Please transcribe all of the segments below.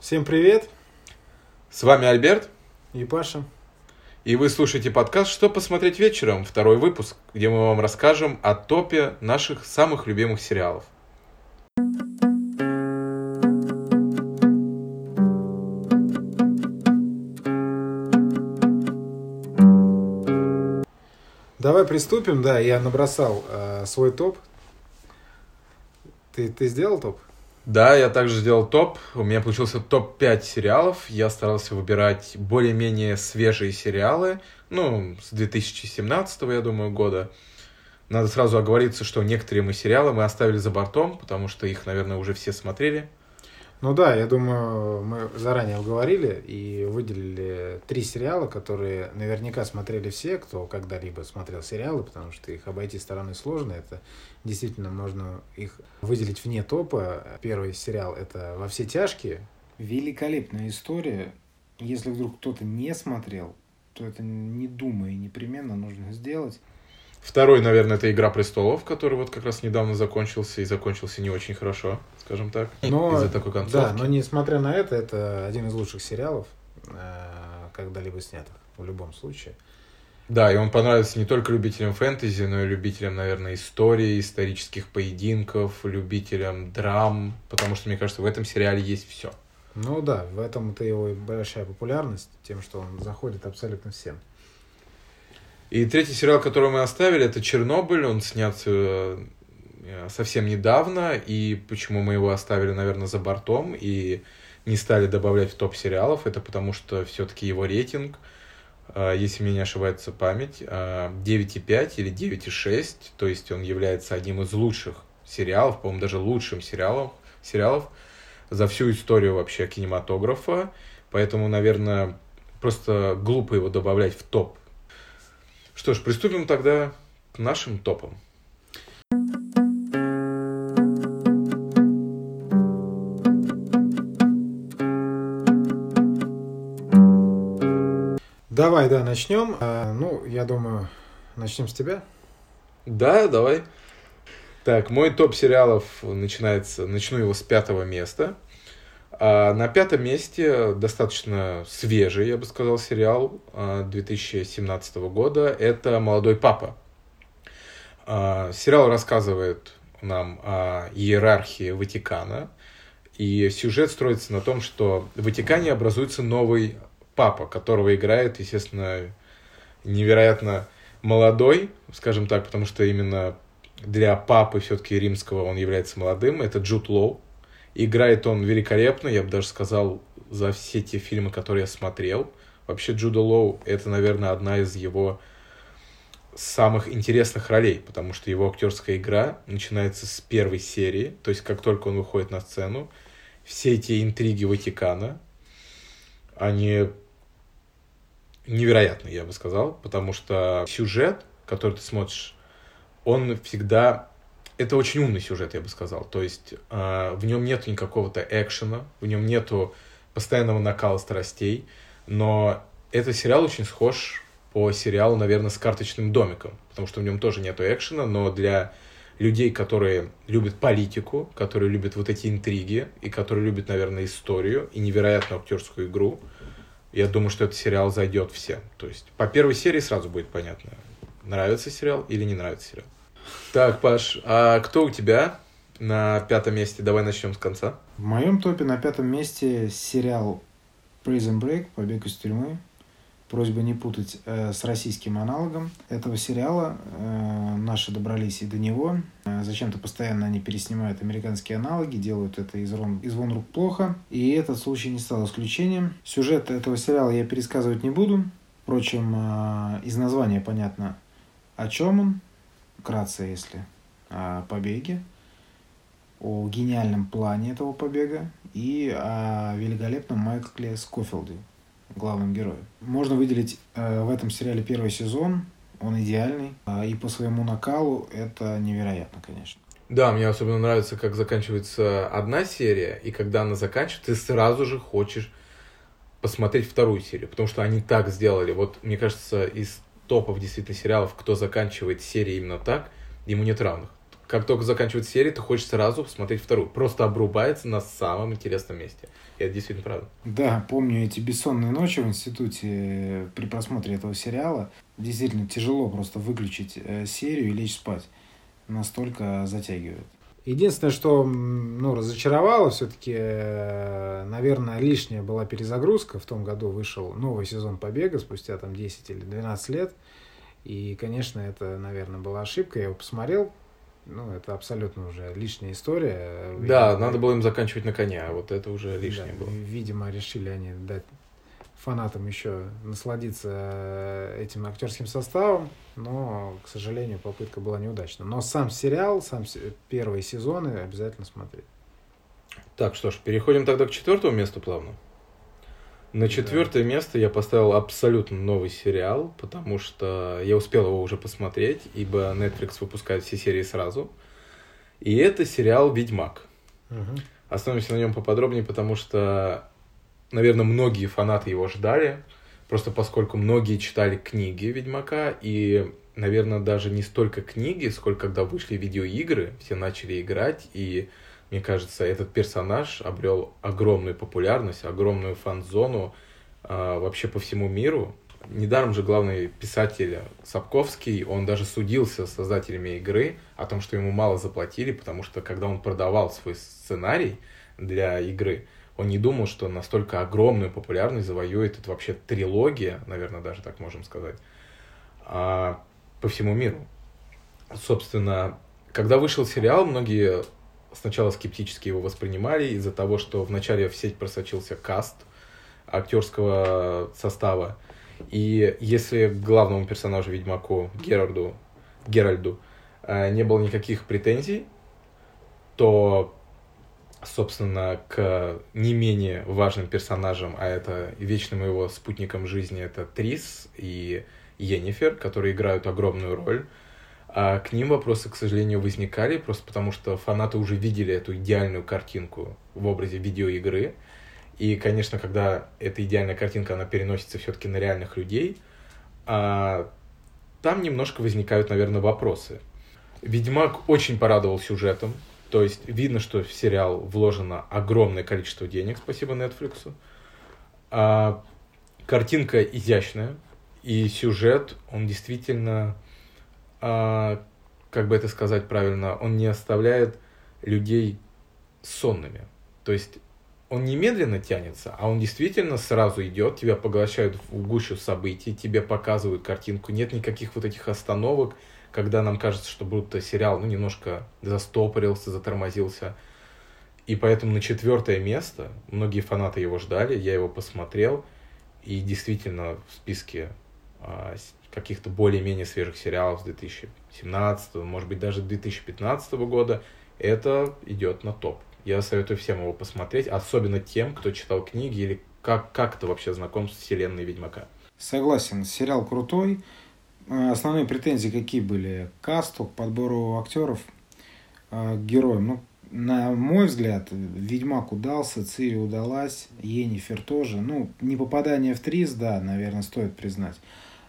Всем привет, С вами Альберт, и Паша. и вы слушаете подкаст «Что посмотреть вечером?» Второй выпуск, где мы вам расскажем о топе наших самых любимых сериалов. Давай приступим, да, я набросал э, свой топ. Ты, ты сделал топ? Да, я также сделал топ. У меня получился топ-5 сериалов. Я старался выбирать более-менее свежие сериалы. Ну, с 2017, я думаю, года. Надо сразу оговориться, что некоторые мы сериалы мы оставили за бортом, потому что их, наверное, уже все смотрели. Ну да, я думаю, мы заранее обговорили и выделили три сериала, которые наверняка смотрели все, кто когда-либо смотрел сериалы, потому что их обойти стороной сложно. Это действительно можно их выделить вне топа. Первый сериал это «Во все тяжкие». Великолепная история. Если вдруг кто-то не смотрел, то это не думая непременно нужно сделать. Второй, наверное, это «Игра престолов», который вот как раз недавно закончился и закончился не очень хорошо, скажем так, Но, из-за такой концовки. Да, но несмотря на это, это один из лучших сериалов, э, когда-либо снятых, в любом случае. Да, и он понравился не только любителям фэнтези, но и любителям, наверное, истории, исторических поединков, любителям драм, потому что, мне кажется, в этом сериале есть все. Ну да, в этом-то его большая популярность, тем, что он заходит абсолютно всем. И третий сериал, который мы оставили, это «Чернобыль». Он снят э, совсем недавно, и почему мы его оставили, наверное, за бортом и не стали добавлять в топ сериалов, это потому что все-таки его рейтинг, э, если мне не ошибается память, э, 9,5 или 9,6, то есть он является одним из лучших сериалов, по-моему, даже лучшим сериалом, сериалов за всю историю вообще кинематографа, поэтому, наверное, просто глупо его добавлять в топ. Что ж, приступим тогда к нашим топам. Давай, да, начнем. А, ну, я думаю, начнем с тебя. Да, давай. Так, мой топ сериалов начинается, начну его с пятого места. А на пятом месте достаточно свежий, я бы сказал, сериал а, 2017 года. Это «Молодой папа». А, сериал рассказывает нам о иерархии Ватикана. И сюжет строится на том, что в Ватикане образуется новый папа, которого играет, естественно, невероятно молодой, скажем так, потому что именно для папы все-таки римского он является молодым. Это Джуд Лоу. Играет он великолепно, я бы даже сказал, за все те фильмы, которые я смотрел. Вообще Джуда Лоу это, наверное, одна из его самых интересных ролей, потому что его актерская игра начинается с первой серии, то есть как только он выходит на сцену, все эти интриги Ватикана, они невероятны, я бы сказал, потому что сюжет, который ты смотришь, он всегда... Это очень умный сюжет, я бы сказал. То есть э, в нем нет никакого-то экшена, в нем нету постоянного накала страстей, но этот сериал очень схож по сериалу, наверное, с карточным домиком, потому что в нем тоже нету экшена, но для людей, которые любят политику, которые любят вот эти интриги, и которые любят, наверное, историю и невероятную актерскую игру, я думаю, что этот сериал зайдет всем. То есть по первой серии сразу будет понятно, нравится сериал или не нравится сериал. Так, Паш, а кто у тебя на пятом месте? Давай начнем с конца. В моем топе на пятом месте сериал Prison Break, Побег из тюрьмы. Просьба не путать э, с российским аналогом этого сериала. Э, наши добрались и до него. Э, зачем-то постоянно они переснимают американские аналоги, делают это из, рон, из вон рук плохо. И этот случай не стал исключением. Сюжет этого сериала я пересказывать не буду. Впрочем, э, из названия понятно, о чем он. Вкратце, если о побеге, о гениальном плане этого побега и о великолепном Майкле Скофилде, главном герое. Можно выделить э, в этом сериале первый сезон, он идеальный, э, и по своему накалу это невероятно, конечно. Да, мне особенно нравится, как заканчивается одна серия, и когда она заканчивается, ты сразу же хочешь посмотреть вторую серию, потому что они так сделали. Вот, мне кажется, из топов действительно сериалов, кто заканчивает серии именно так, ему нет равных. как только заканчивается серия, ты хочешь сразу посмотреть вторую. Просто обрубается на самом интересном месте. И это действительно правда. Да, помню эти бессонные ночи в институте э, при просмотре этого сериала. Действительно тяжело просто выключить э, серию и лечь спать. Настолько затягивает. Единственное, что ну, разочаровало, все-таки, э, наверное, лишняя была перезагрузка. В том году вышел новый сезон «Побега» спустя там 10 или 12 лет. И, конечно, это, наверное, была ошибка. Я его посмотрел, ну, это абсолютно уже лишняя история. Да, видимо, надо было им заканчивать на коня, а вот это уже лишнее да, было. Видимо, решили они дать фанатам еще насладиться э, этим актерским составом, но, к сожалению, попытка была неудачна. Но сам сериал, сам первые сезоны обязательно смотреть. Так, что ж, переходим тогда к четвертому месту плавно. На четвертое да. место я поставил абсолютно новый сериал, потому что я успел его уже посмотреть, ибо Netflix выпускает все серии сразу. И это сериал «Ведьмак». Угу. Остановимся на нем поподробнее, потому что, наверное, многие фанаты его ждали, просто поскольку многие читали книги «Ведьмака», и, наверное, даже не столько книги, сколько когда вышли видеоигры, все начали играть, и мне кажется, этот персонаж обрел огромную популярность, огромную фан-зону э, вообще по всему миру. Недаром же главный писатель Сапковский, он даже судился с создателями игры о том, что ему мало заплатили, потому что когда он продавал свой сценарий для игры, он не думал, что настолько огромную популярность завоюет это вообще трилогия, наверное, даже так можем сказать, а, по всему миру. Собственно, когда вышел сериал, многие сначала скептически его воспринимали из-за того, что вначале в сеть просочился каст актерского состава. И если главному персонажу Ведьмаку Геральду, Геральду э, не было никаких претензий, то, собственно, к не менее важным персонажам, а это вечным его спутником жизни, это Трис и Йеннифер, которые играют огромную роль, а к ним вопросы, к сожалению, возникали, просто потому что фанаты уже видели эту идеальную картинку в образе видеоигры. И, конечно, когда эта идеальная картинка, она переносится все-таки на реальных людей, а, там немножко возникают, наверное, вопросы. Ведьмак очень порадовал сюжетом, то есть видно, что в сериал вложено огромное количество денег, спасибо Netflix. А, картинка изящная, и сюжет, он действительно а, как бы это сказать правильно, он не оставляет людей сонными. То есть он не медленно тянется, а он действительно сразу идет, тебя поглощают в гущу событий, тебе показывают картинку, нет никаких вот этих остановок, когда нам кажется, что будто сериал ну, немножко застопорился, затормозился. И поэтому на четвертое место, многие фанаты его ждали, я его посмотрел, и действительно в списке а, каких-то более-менее свежих сериалов с 2017, может быть, даже 2015 года, это идет на топ. Я советую всем его посмотреть, особенно тем, кто читал книги или как, как-то вообще знаком с вселенной Ведьмака. Согласен, сериал крутой. Э, основные претензии какие были? К касту, к подбору актеров, э, к героям. Ну, на мой взгляд, Ведьмак удался, Цири удалась, Енифер тоже. Ну, не попадание в Трис, да, наверное, стоит признать.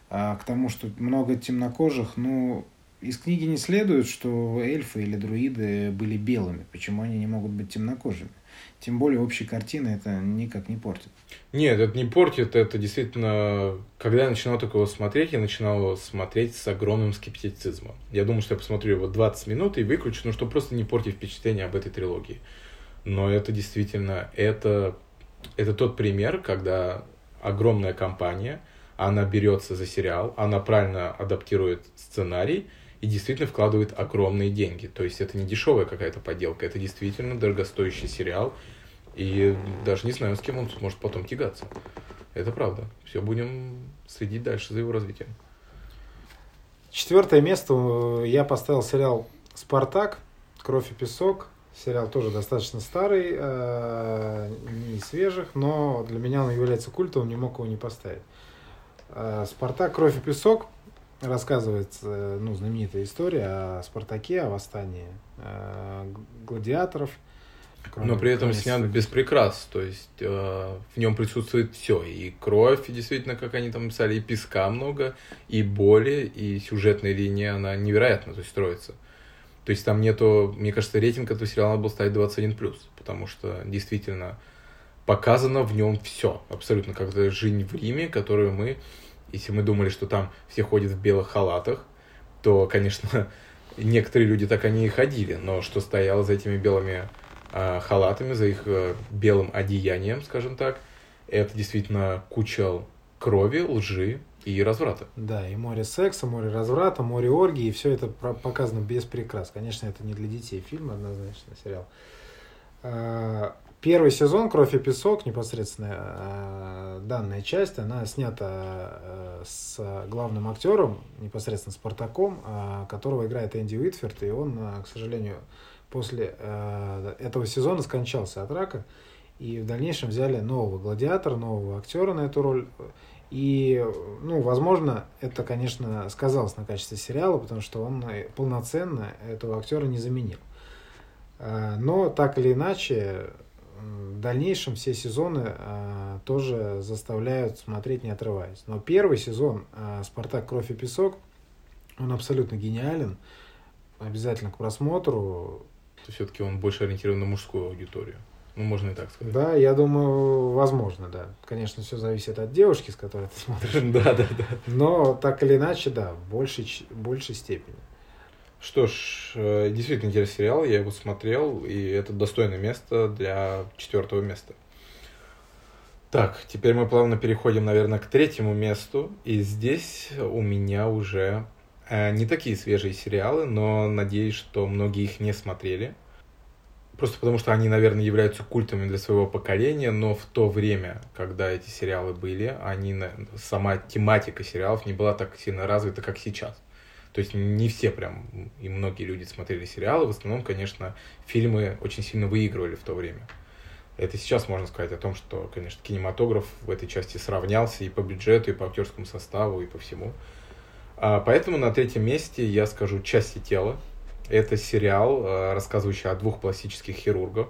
А к тому, что много темнокожих, ну, из книги не следует, что эльфы или друиды были белыми. Почему они не могут быть темнокожими? Тем более общей картины это никак не портит. Нет, это не портит, это действительно... Когда я начинал только смотреть, я начинал смотреть с огромным скептицизмом. Я думал, что я посмотрю его 20 минут и выключу, ну, чтобы просто не портить впечатление об этой трилогии. Но это действительно, это, это тот пример, когда огромная компания – она берется за сериал, она правильно адаптирует сценарий и действительно вкладывает огромные деньги. То есть это не дешевая какая-то подделка, это действительно дорогостоящий сериал. И даже не знаю, с кем он сможет потом тягаться. Это правда. Все, будем следить дальше за его развитием. Четвертое место я поставил сериал «Спартак. Кровь и песок». Сериал тоже достаточно старый, э, не свежих, но для меня он является культовым, не мог его не поставить. Э, Спартак Кровь и песок рассказывает э, ну, знаменитая история о Спартаке, о восстании э, гладиаторов. Но при этом снят без прикрас, то есть э, в нем присутствует все, и кровь, и действительно, как они там писали, и песка много, и боли, и сюжетная линия, она невероятно то есть, строится. То есть там нету, мне кажется, рейтинг этого сериала было ставить 21+, потому что действительно показано в нем все. Абсолютно как жизнь в Риме, которую мы, если мы думали, что там все ходят в белых халатах, то, конечно, некоторые люди так они и ходили, но что стояло за этими белыми э, халатами, за их э, белым одеянием, скажем так, это действительно куча крови, лжи и разврата. Да, и море секса, море разврата, море оргии, и все это показано без прикрас. Конечно, это не для детей фильм, однозначно, сериал. Первый сезон «Кровь и песок», непосредственно а, данная часть, она снята а, с главным актером, непосредственно Спартаком, которого играет Энди Уитферд, и он, к сожалению, после этого сезона скончался от рака. И в дальнейшем взяли нового гладиатора, нового актера на эту роль. И, ну, возможно, это, конечно, сказалось на качестве сериала, потому что он полноценно этого актера не заменил. Но так или иначе, в дальнейшем все сезоны а, тоже заставляют смотреть не отрываясь. Но первый сезон а, «Спартак. Кровь и песок», он абсолютно гениален. Обязательно к просмотру. Все-таки он больше ориентирован на мужскую аудиторию. Ну, можно и так сказать. Да, я думаю, возможно, да. Конечно, все зависит от девушки, с которой ты смотришь. Да, да, да. Но так или иначе, да, в большей, большей степени. Что ж, э, действительно интересный сериал, я его смотрел, и это достойное место для четвертого места. Так, теперь мы плавно переходим, наверное, к третьему месту, и здесь у меня уже э, не такие свежие сериалы, но надеюсь, что многие их не смотрели. Просто потому что они, наверное, являются культами для своего поколения, но в то время, когда эти сериалы были, они, сама тематика сериалов не была так сильно развита, как сейчас. То есть не все прям, и многие люди смотрели сериалы, в основном, конечно, фильмы очень сильно выигрывали в то время. Это сейчас можно сказать о том, что, конечно, кинематограф в этой части сравнялся и по бюджету, и по актерскому составу, и по всему. А поэтому на третьем месте я скажу «Части тела», это сериал, э, рассказывающий о двух пластических хирургах.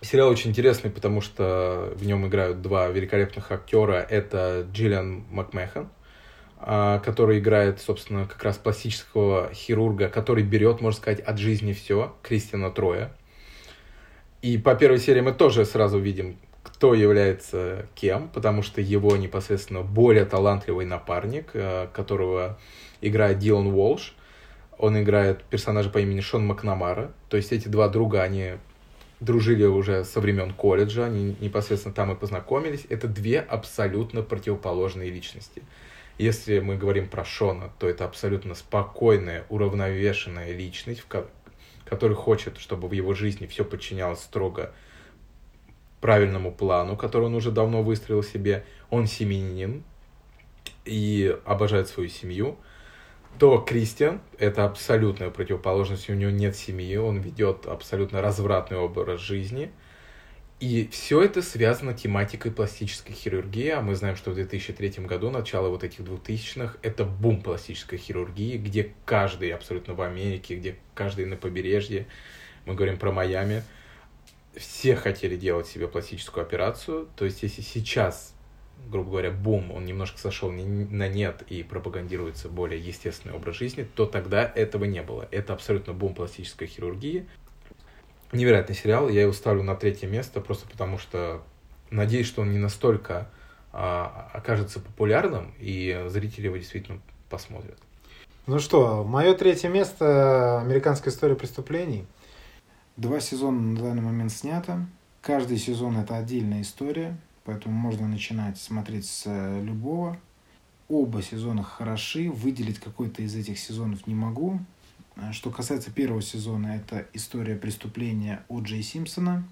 Сериал очень интересный, потому что в нем играют два великолепных актера. Это Джиллиан Макмехан, который играет, собственно, как раз пластического хирурга, который берет, можно сказать, от жизни все, Кристиана Троя. И по первой серии мы тоже сразу видим, кто является кем, потому что его непосредственно более талантливый напарник, э, которого играет Дилан Уолш, он играет персонажа по имени Шон Макнамара. То есть эти два друга, они дружили уже со времен колледжа, они непосредственно там и познакомились. Это две абсолютно противоположные личности. Если мы говорим про Шона, то это абсолютно спокойная, уравновешенная личность, который хочет, чтобы в его жизни все подчинялось строго правильному плану, который он уже давно выстроил себе. Он семьянин и обожает свою семью – то Кристиан — это абсолютная противоположность, у него нет семьи, он ведет абсолютно развратный образ жизни. И все это связано тематикой пластической хирургии, а мы знаем, что в 2003 году, начало вот этих 2000-х, это бум пластической хирургии, где каждый абсолютно в Америке, где каждый на побережье, мы говорим про Майами, все хотели делать себе пластическую операцию. То есть, если сейчас грубо говоря, бум, он немножко сошел на нет и пропагандируется более естественный образ жизни, то тогда этого не было. Это абсолютно бум пластической хирургии. Невероятный сериал, я его ставлю на третье место, просто потому что надеюсь, что он не настолько а, окажется популярным, и зрители его действительно посмотрят. Ну что, мое третье место – американская история преступлений. Два сезона на данный момент снято. Каждый сезон – это отдельная история. Поэтому можно начинать смотреть с э, любого. Оба сезона хороши. Выделить какой-то из этих сезонов не могу. А что касается первого сезона, это история преступления О. Джей Симпсона,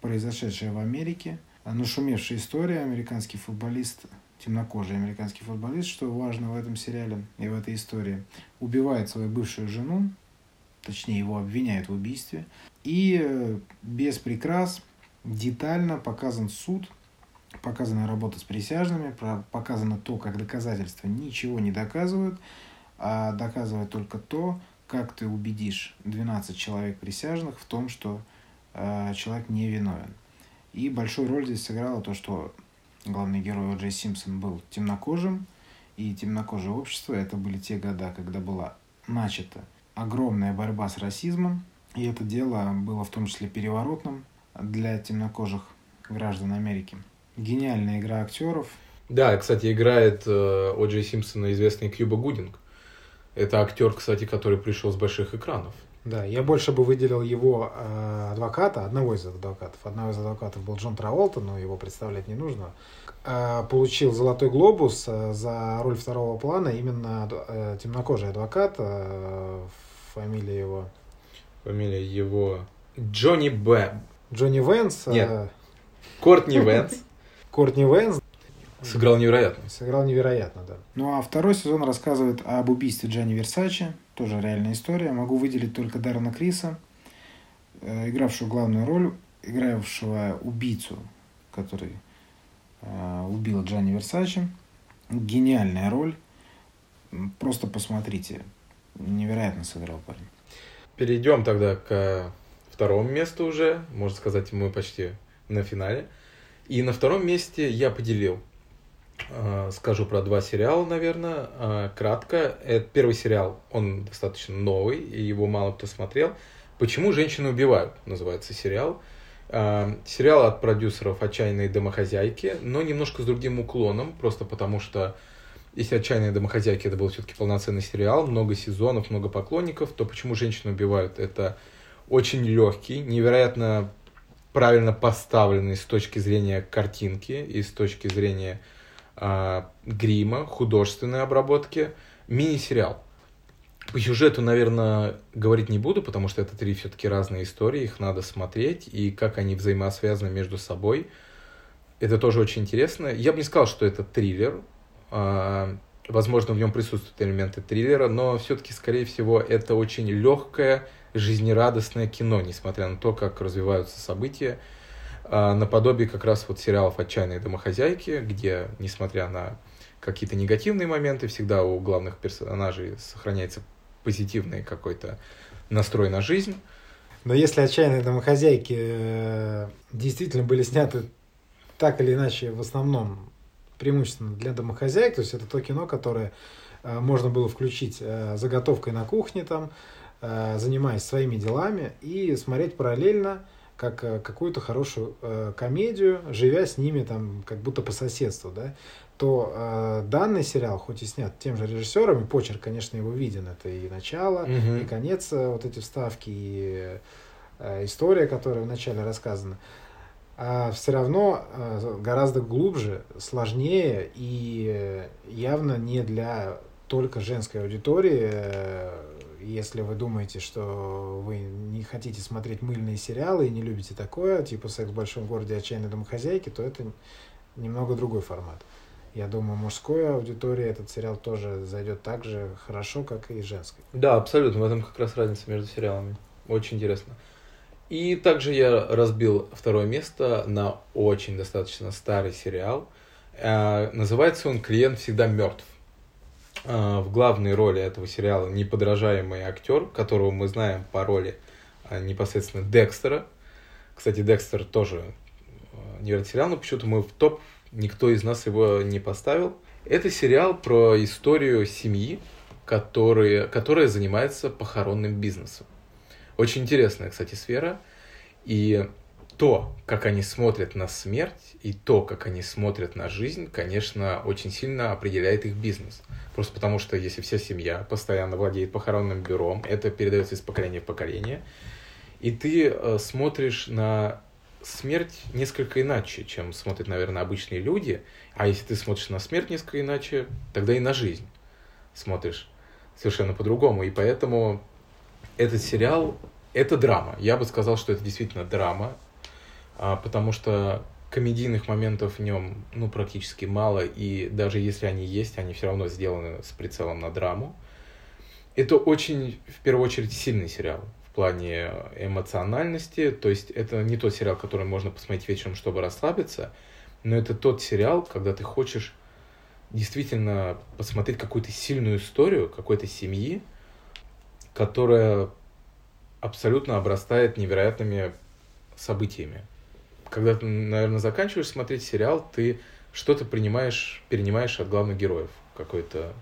произошедшая в Америке. Нашумевшая история, американский футболист, темнокожий американский футболист, что важно в этом сериале и в этой истории, убивает свою бывшую жену, точнее его обвиняют в убийстве, и э, без прикрас детально показан суд, показана работа с присяжными, показано то, как доказательства ничего не доказывают, а доказывает только то, как ты убедишь 12 человек присяжных в том, что э, человек не виновен. И большую роль здесь сыграло то, что главный герой О'Джей Симпсон был темнокожим, и темнокожее общество это были те года, когда была начата огромная борьба с расизмом, и это дело было в том числе переворотным для темнокожих граждан Америки. Гениальная игра актеров. Да, кстати, играет э, О. Джей Симпсона известный Кьюба Гудинг. Это актер, кстати, который пришел с больших экранов. Да, я больше бы выделил его э, адвоката, одного из адвокатов. Одного из адвокатов был Джон Траволта, но его представлять не нужно. Э, получил Золотой глобус э, за роль второго плана именно э, темнокожий адвокат. Э, фамилия его... Фамилия его... Джонни Б. Джонни Вэнс. Нет. Э, Кортни Вэнс. Кортни Вэнс. Сыграл невероятно. Сыграл невероятно, да. Ну а второй сезон рассказывает об убийстве Джанни Версачи, тоже реальная история. Могу выделить только Даррена Криса, э, игравшего главную роль, игравшего убийцу, который э, убил Джанни Версачи. Гениальная роль. Просто посмотрите. Невероятно сыграл парень. Перейдем тогда к второму месту уже. Можно сказать, мы почти на финале. И на втором месте я поделил. Э, Скажу про два сериала, наверное, э, кратко. Это первый сериал, он достаточно новый, и его мало кто смотрел. «Почему женщины убивают» называется сериал. Э, Сериал от продюсеров «Отчаянные домохозяйки», но немножко с другим уклоном, просто потому что если «Отчаянные домохозяйки» это был все-таки полноценный сериал, много сезонов, много поклонников, то «Почему женщины убивают» это очень легкий, невероятно правильно поставленный с точки зрения картинки и с точки зрения грима, художественной обработки мини-сериал. По сюжету, наверное, говорить не буду, потому что это три все-таки разные истории, их надо смотреть, и как они взаимосвязаны между собой. Это тоже очень интересно. Я бы не сказал, что это триллер. А, Возможно, в нем присутствуют элементы триллера, но все-таки, скорее всего, это очень легкое, жизнерадостное кино, несмотря на то, как развиваются события. А, Наподобие как раз вот сериалов «Отчаянные домохозяйки», где, несмотря на какие-то негативные моменты, всегда у главных персонажей сохраняется позитивный какой-то настрой на жизнь. Но если отчаянные домохозяйки э, действительно были сняты так или иначе в основном преимущественно для домохозяек, то есть это то кино, которое э, можно было включить э, заготовкой на кухне там, занимаясь своими делами и смотреть параллельно как э, какую-то хорошую э, комедию, живя с ними там как будто по соседству, да, то э, данный сериал, хоть и снят тем же режиссером, и почерк, конечно, его виден, это и начало, Мгм. и конец, э, вот эти вставки, и э, история, которая вначале рассказана, а все равно э, гораздо глубже, сложнее и явно не для только женской аудитории. Э, Если вы думаете, что вы не хотите смотреть мыльные сериалы и не любите такое, типа «Секс в большом городе. Отчаянные домохозяйки», то это немного другой формат. Я думаю, мужской аудитории этот сериал тоже зайдет так же хорошо, как и женской. Да, абсолютно. В этом как раз разница между сериалами. Очень интересно. И также я разбил второе место на очень достаточно старый сериал. Э, Называется он «Клиент всегда мертв». Э, В главной роли этого сериала неподражаемый актер, которого мы знаем по роли э, непосредственно Декстера. Кстати, Декстер тоже э, невероятный сериал, но почему-то мы в топ никто из нас его не поставил. Это сериал про историю семьи, которые, которая занимается похоронным бизнесом. Очень интересная, кстати, сфера. И то, как они смотрят на смерть, и то, как они смотрят на жизнь, конечно, очень сильно определяет их бизнес. Просто потому, что если вся семья постоянно владеет похоронным бюро, это передается из поколения в поколение, и ты э, смотришь на смерть несколько иначе, чем смотрят, наверное, обычные люди. А если ты смотришь на смерть несколько иначе, тогда и на жизнь смотришь совершенно по-другому. И поэтому этот сериал — это драма. Я бы сказал, что это действительно драма, а, потому что комедийных моментов в нем ну, практически мало, и даже если они есть, они все равно сделаны с прицелом на драму. Это очень, в первую очередь, сильный сериал в плане эмоциональности. То есть это не тот сериал, который можно посмотреть вечером, чтобы расслабиться, но это тот сериал, когда ты хочешь действительно посмотреть какую-то сильную историю какой-то семьи, которая абсолютно обрастает невероятными событиями. Когда ты, наверное, заканчиваешь смотреть сериал, ты что-то принимаешь, перенимаешь от главных героев. Какой-то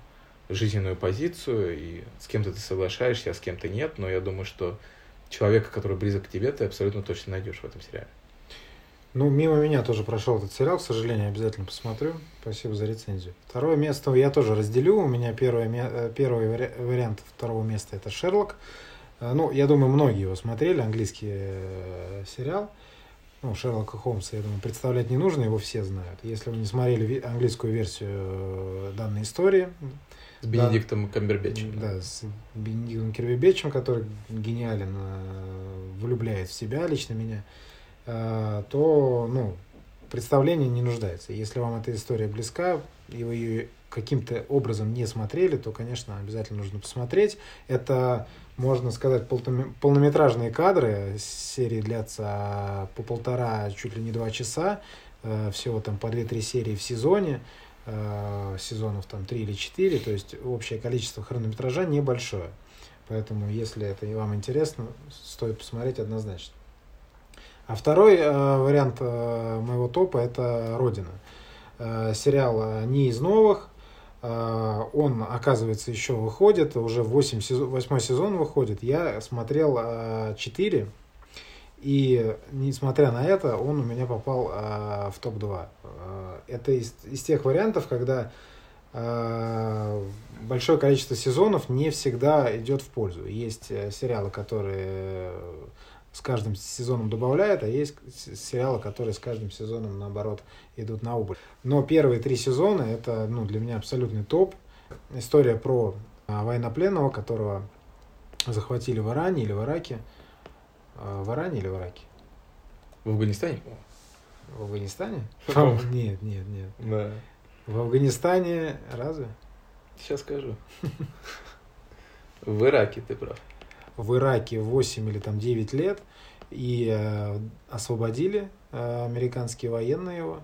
жизненную позицию, и с кем-то ты соглашаешься, а с кем-то нет, но я думаю, что человека, который близок к тебе, ты абсолютно точно найдешь в этом сериале. Ну, мимо меня тоже прошел этот сериал, к сожалению, обязательно посмотрю. Спасибо за рецензию. Второе место я тоже разделю. У меня первое, э, первый вариант второго места это Шерлок. Э, ну, я думаю, многие его смотрели, английский э, сериал. Ну, Шерлока Холмса, я думаю, представлять не нужно, его все знают. Если вы не смотрели английскую версию данной истории, с Бенедиктом да, Камбербэтчем. Да, с Бенедиктом Камбербэтчем, который гениален, влюбляет в себя лично меня. Э, то ну, представление не нуждается. Если вам эта история близка, и вы ее каким-то образом не смотрели, то, конечно, обязательно нужно посмотреть. Это, можно сказать, полнометражные кадры. Серии длятся по полтора, чуть ли не два часа. Э, всего там по 2-3 серии в сезоне. Э, сезонов там 3 или 4. То есть общее количество хронометража небольшое. Поэтому, если это вам интересно, стоит посмотреть однозначно. А второй э, вариант моего топа это Родина. Сериал не из новых. Э, он, оказывается, еще выходит. Уже 8 сезон, 8 сезон выходит. Я смотрел э, 4. И несмотря на это, он у меня попал э, в топ-2. Э, это из, из тех вариантов, когда э, большое количество сезонов не всегда идет в пользу. Есть э, сериалы, которые с каждым сезоном добавляет, а есть сериалы, которые с каждым сезоном, наоборот, идут на убыль. Но первые три сезона — это ну, для меня абсолютный топ. История про а, военнопленного, которого захватили в Иране или в Ираке. А, в Иране или в Ираке? В Афганистане? В Афганистане? Нет, нет, нет. Да. В Афганистане разве? Сейчас скажу. В Ираке ты прав в Ираке 8 или там 9 лет и э, освободили э, американские военные его.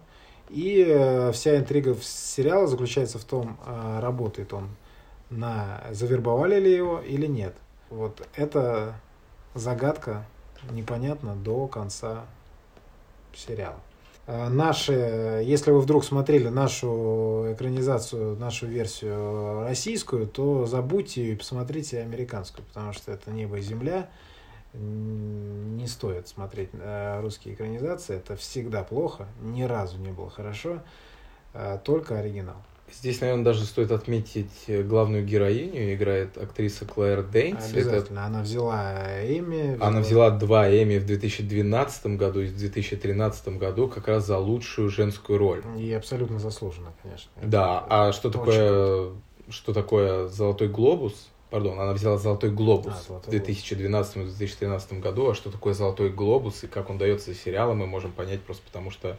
И э, вся интрига сериала заключается в том, работает он на завербовали ли его или нет. Вот это загадка непонятна до конца сериала. Э, наши, если вы вдруг смотрели нашу экранизацию, нашу версию российскую, то забудьте ее и посмотрите американскую, потому что это небо и земля. Не стоит смотреть э, русские экранизации, это всегда плохо, ни разу не было хорошо, э, только оригинал. Здесь, наверное, даже стоит отметить э, главную героиню, играет актриса Клэр Дейнс. Обязательно, Это... она взяла Эми. Взяла... Она взяла два Эми в 2012 году и в 2013 году как раз за лучшую женскую роль. И абсолютно заслуженно, конечно. Да, а что такое, что такое «Золотой глобус»? Пардон, она взяла «Золотой глобус» а, в 2012-2013 году, а что такое «Золотой глобус» и как он дается сериалам, мы можем понять просто потому, что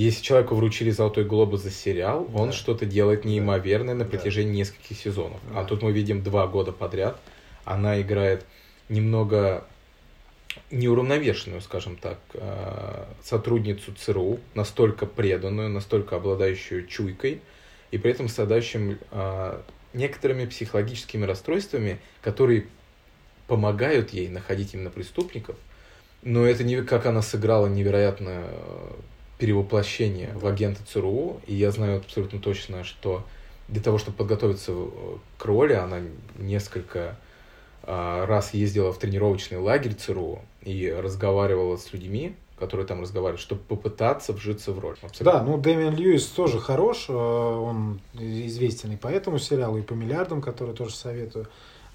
если человеку вручили золотой глобус за сериал, да. он что-то делает неимоверное на протяжении да. нескольких сезонов. А да. А тут мы видим два года подряд. Она играет немного неуравновешенную, скажем так, э, сотрудницу ЦРУ, настолько преданную, настолько обладающую чуйкой, и при этом страдающим э, некоторыми психологическими расстройствами, которые помогают ей находить именно преступников. Но это не как она сыграла невероятно э, перевоплощение в агента ЦРУ, и я знаю абсолютно точно, что для того, чтобы подготовиться к роли, она несколько а, раз ездила в тренировочный лагерь ЦРУ и разговаривала с людьми, которые там разговаривают, чтобы попытаться вжиться в роль. Абсолютно. Да, ну Дэмиан Льюис тоже хорош, э, он известен и по этому сериалу, и по «Миллиардам», который тоже советую.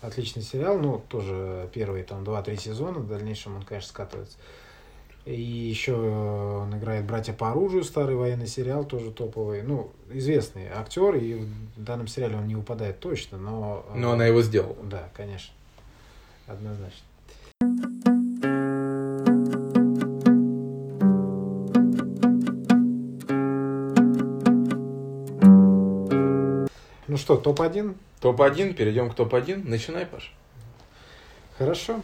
Отличный сериал, ну, тоже первые там 2-3 сезона, в дальнейшем он, конечно, скатывается. И еще э, он играет «Братья по оружию», старый военный сериал, тоже топовый. Ну, известный актер, и в данном сериале он не выпадает точно, но... Э, но она его сделала. Да, конечно. Однозначно. Ну что, топ-1? Топ-1, перейдем к топ-1. Начинай, Паш. Хорошо.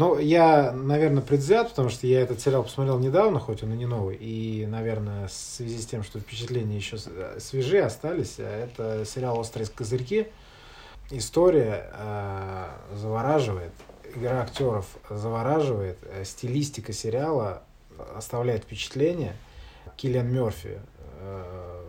Ну, я, наверное, предвзят, потому что я этот сериал посмотрел недавно, хоть он и не новый. И, наверное, в связи с тем, что впечатления еще свежие остались, э, это сериал «Острые козырьки». История э, завораживает, игра актеров завораживает, э, стилистика сериала оставляет впечатление. Киллиан Мерфи э,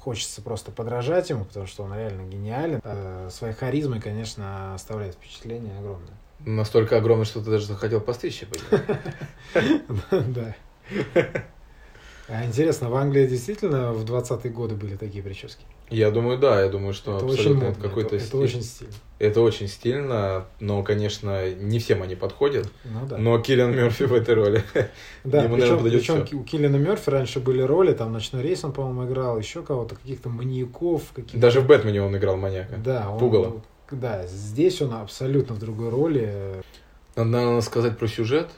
хочется просто подражать ему, потому что он реально гениален. Э, своей харизмой, конечно, оставляет впечатление огромное. Настолько огромное, что ты даже захотел постричься. Да. А интересно, в Англии действительно в 20-е годы были такие прически? Я думаю, да, я думаю, что это абсолютно очень какой-то это, это очень стильно. Это очень стильно, но, конечно, не всем они подходят. Ну, да. Но Киллиан Мерфи в этой роли. Да, Ему, причем, наверное, причем всё. у Киллиана Мерфи раньше были роли, там «Ночной рейс» он, по-моему, играл, еще кого-то, каких-то маньяков. Каких Даже в Бэтмене он играл маньяка. Да, он, Пугало. Да, здесь он абсолютно в другой роли. Надо, наверное, сказать про сюжет.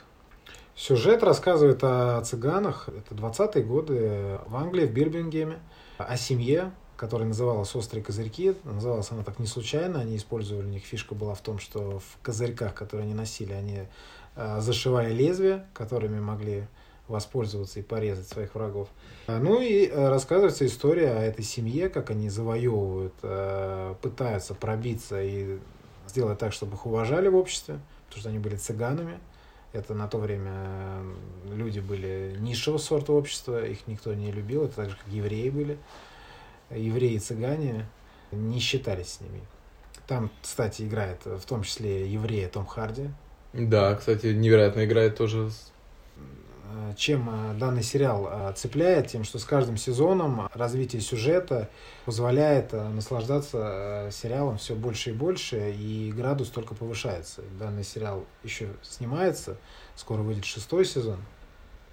Сюжет рассказывает о цыганах. Это 20-е годы в Англии, в Бирмингеме. О семье, которая называлась «Острые козырьки». Называлась она так не случайно. Они использовали, у них фишка была в том, что в козырьках, которые они носили, они э, зашивали лезвия, которыми могли воспользоваться и порезать своих врагов. А, Ну и э, рассказывается история о этой семье, как они завоевывают, э, пытаются пробиться и сделать так, чтобы их уважали в обществе, потому что они были цыганами. Это на то время э, люди были низшего сорта общества, их никто не любил, это так же, как евреи были. Евреи и цыгане не считались с ними. Там, кстати, играет в том числе еврея Том Харди. Да, кстати, невероятно играет тоже. Э, Чем э, данный сериал э, цепляет, тем, что с каждым сезоном развитие сюжета позволяет наслаждаться сериалом все больше и больше, и градус только повышается. Данный сериал еще снимается, скоро выйдет шестой сезон.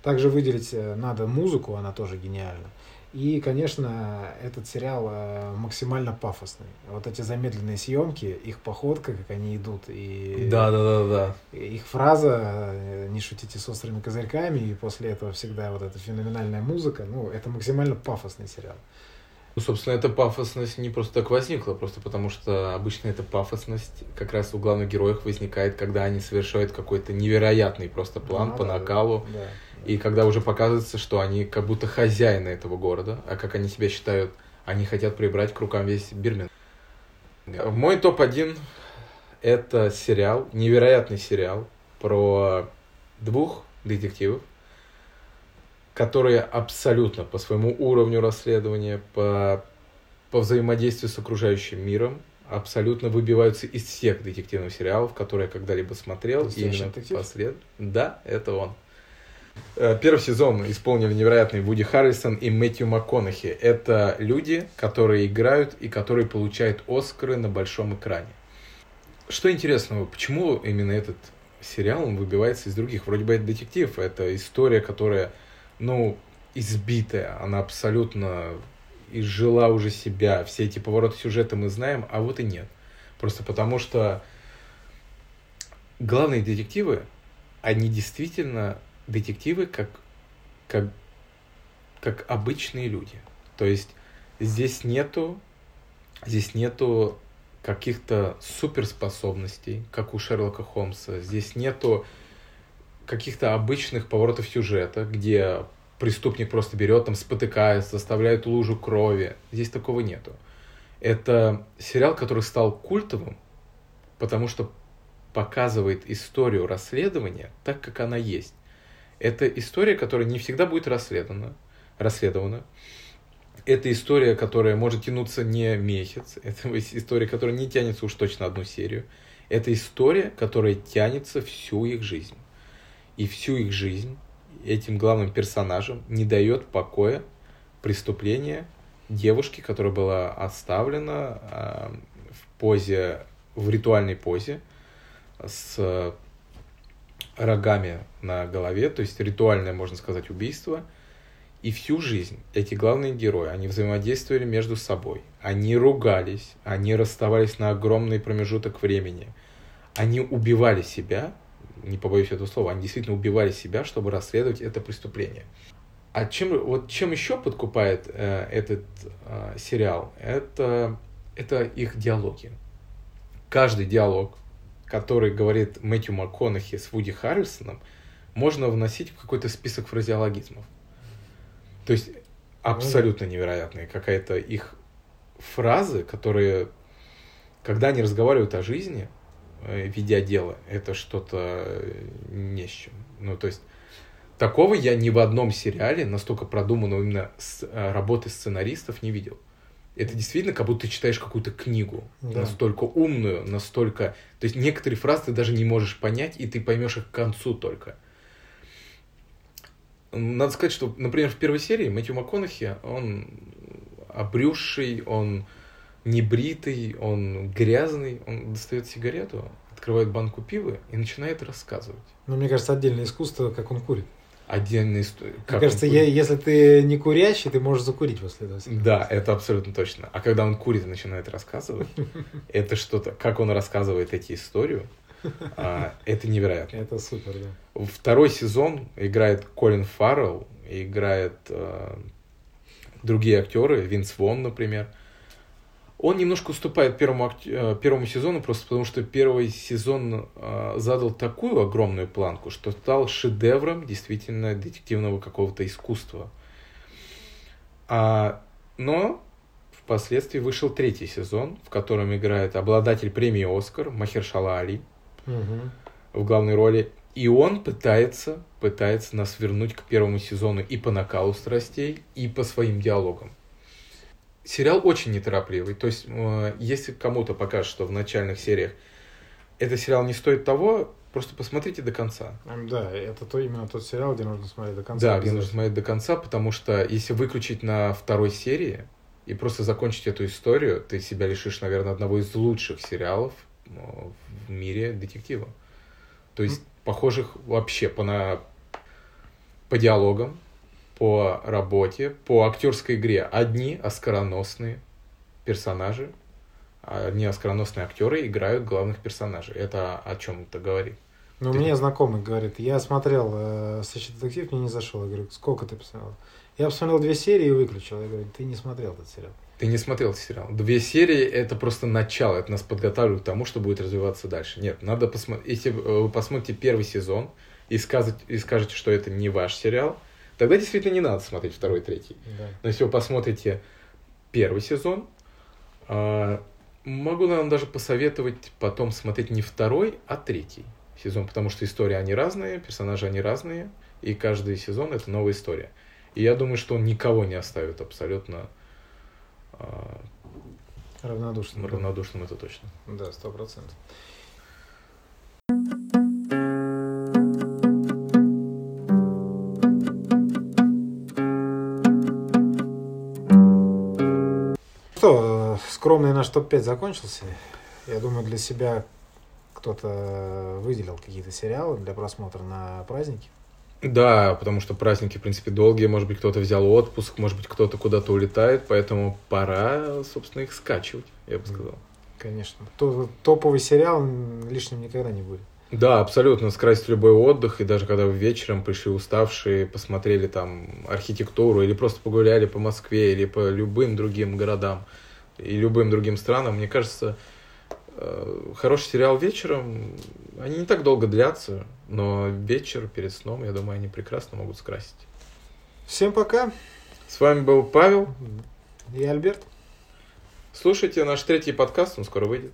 Также выделить надо музыку, она тоже гениальна. И, конечно, этот сериал э, максимально пафосный. Вот эти замедленные съемки, их походка, как они идут, и Да, да, да, да. их фраза э, «не шутите с острыми козырьками», и после этого всегда вот эта феноменальная музыка, ну, это максимально пафосный сериал. Ну, собственно, эта пафосность не просто так возникла, просто потому что обычно эта пафосность как раз у главных героев возникает, когда они совершают какой-то невероятный просто план Ну, по да, накалу, да, да. И когда уже показывается, что они как будто хозяины этого города, а как они себя считают, они хотят прибрать к рукам весь Бирмин. Мой топ-1 это сериал, невероятный сериал про двух детективов, которые абсолютно по своему уровню расследования, по, по взаимодействию с окружающим миром, абсолютно выбиваются из всех детективных сериалов, которые я когда-либо смотрел. Настоящий Именно детектив? послед... Да, это он. Э, Первый сезон исполнили невероятные Вуди Харрисон и Мэтью МакКонахи. Это люди, которые играют и которые получают Оскары на большом экране. Что интересного, почему именно этот сериал он выбивается из других? Вроде бы это детектив, это история, которая, ну, избитая, она абсолютно изжила уже себя, все эти повороты сюжета мы знаем, а вот и нет. Просто потому что главные детективы, они действительно детективы как, как, как обычные люди. То есть здесь нету, здесь нету каких-то суперспособностей, как у Шерлока Холмса. Здесь нету каких-то обычных поворотов сюжета, где преступник просто берет, там спотыкается, заставляет лужу крови. Здесь такого нету. Это сериал, который стал культовым, потому что показывает историю расследования так, как она есть. Это история, которая не всегда будет расследована. расследована. Это история, которая может тянуться не месяц. Это история, которая не тянется уж точно одну серию. Это история, которая тянется всю их жизнь. И всю их жизнь этим главным персонажам не дает покоя преступление девушки, которая была оставлена э, в позе, в ритуальной позе с рогами на голове, то есть ритуальное, можно сказать, убийство. И всю жизнь эти главные герои, они взаимодействовали между собой. Они ругались, они расставались на огромный промежуток времени. Они убивали себя, не побоюсь этого слова, они действительно убивали себя, чтобы расследовать это преступление. А чем, вот чем еще подкупает э, этот э, сериал? Это, это их диалоги. Каждый диалог, который говорит Мэтью МакКонахи с Вуди Харрисоном, можно вносить в какой-то список фразеологизмов. То есть абсолютно невероятные какая-то их фразы, которые, когда они разговаривают о жизни, э, ведя дело, это что-то э, не с чем. Ну, то есть Такого я ни в одном сериале настолько продуманного именно с э, работы сценаристов не видел. Это действительно как будто ты читаешь какую-то книгу. Да. Настолько умную, настолько... То есть некоторые фразы ты даже не можешь понять, и ты поймешь их к концу только. Надо сказать, что, например, в первой серии Мэтью МакКонахи, он обрюзший, он небритый, он грязный, он достает сигарету, открывает банку пива и начинает рассказывать. Ну, мне кажется, отдельное искусство, как он курит. Отдельная история. Мне кажется, я, если ты не курящий, ты можешь закурить после этого. Да, это абсолютно точно. А когда он курит и начинает рассказывать, это что-то, как он рассказывает эти истории, а, это невероятно. Это супер, да. Второй сезон играет Колин Фаррелл, играет э, другие актеры, Винс Вон, например. Он немножко уступает первому, э, первому сезону, просто потому что первый сезон э, задал такую огромную планку, что стал шедевром действительно детективного какого-то искусства. А, но впоследствии вышел третий сезон, в котором играет обладатель премии «Оскар» Махершала Али Мгм. в главной роли. И он пытается, пытается нас вернуть к первому сезону и по накалу страстей, и по своим диалогам. Сериал очень неторопливый. То есть, э, если кому-то покажет, что в начальных сериях этот сериал не стоит того, просто посмотрите до конца. Да, это то именно тот сериал, где нужно смотреть до конца. Да, где нужно смотреть до конца, потому что если выключить на второй серии и просто закончить эту историю, ты себя лишишь, наверное, одного из лучших сериалов э, в мире детектива. То есть похожих вообще по, на... по диалогам, по работе, по актерской игре. Одни оскароносные персонажи, одни оскароносные актеры играют главных персонажей. Это о чем это говорит? Ну, Ты- мне знакомый говорит, я смотрел э, «Сыщик детектив», мне не зашел. Я говорю, сколько ты посмотрел? Я посмотрел две серии и выключил. Я говорю, ты не смотрел этот сериал. Ты не смотрел этот сериал. Две серии это просто начало, это нас подготавливает к тому, что будет развиваться дальше. Нет, надо посмотреть. Если э, вы посмотрите первый сезон и, сказать, и скажете, что это не ваш сериал, тогда действительно не надо смотреть второй, третий. Да. Но если вы посмотрите первый сезон, а, могу вам даже посоветовать потом смотреть не второй, а третий сезон, потому что истории они разные, персонажи они разные, и каждый сезон это новая история. И я думаю, что он никого не оставит абсолютно а, Равнодушно. равнодушным, это точно. Да, сто процентов. Что, скромный наш топ-5 закончился. Я думаю, для себя кто-то выделил какие-то сериалы для просмотра на праздники. Да, потому что праздники, в принципе, долгие, может быть, кто-то взял отпуск, может быть, кто-то куда-то улетает, поэтому пора, собственно, их скачивать, я бы сказал. Конечно. То- топовый сериал лишним никогда не будет. Да, абсолютно, скрасить любой отдых, и даже когда вы вечером пришли уставшие, посмотрели там архитектуру, или просто погуляли по Москве, или по любым другим городам, и любым другим странам, мне кажется, э, хороший сериал вечером, они не так долго длятся, но вечер перед сном, я думаю, они прекрасно могут скрасить. Всем пока. С вами был Павел. И Альберт. Слушайте наш третий подкаст, он скоро выйдет.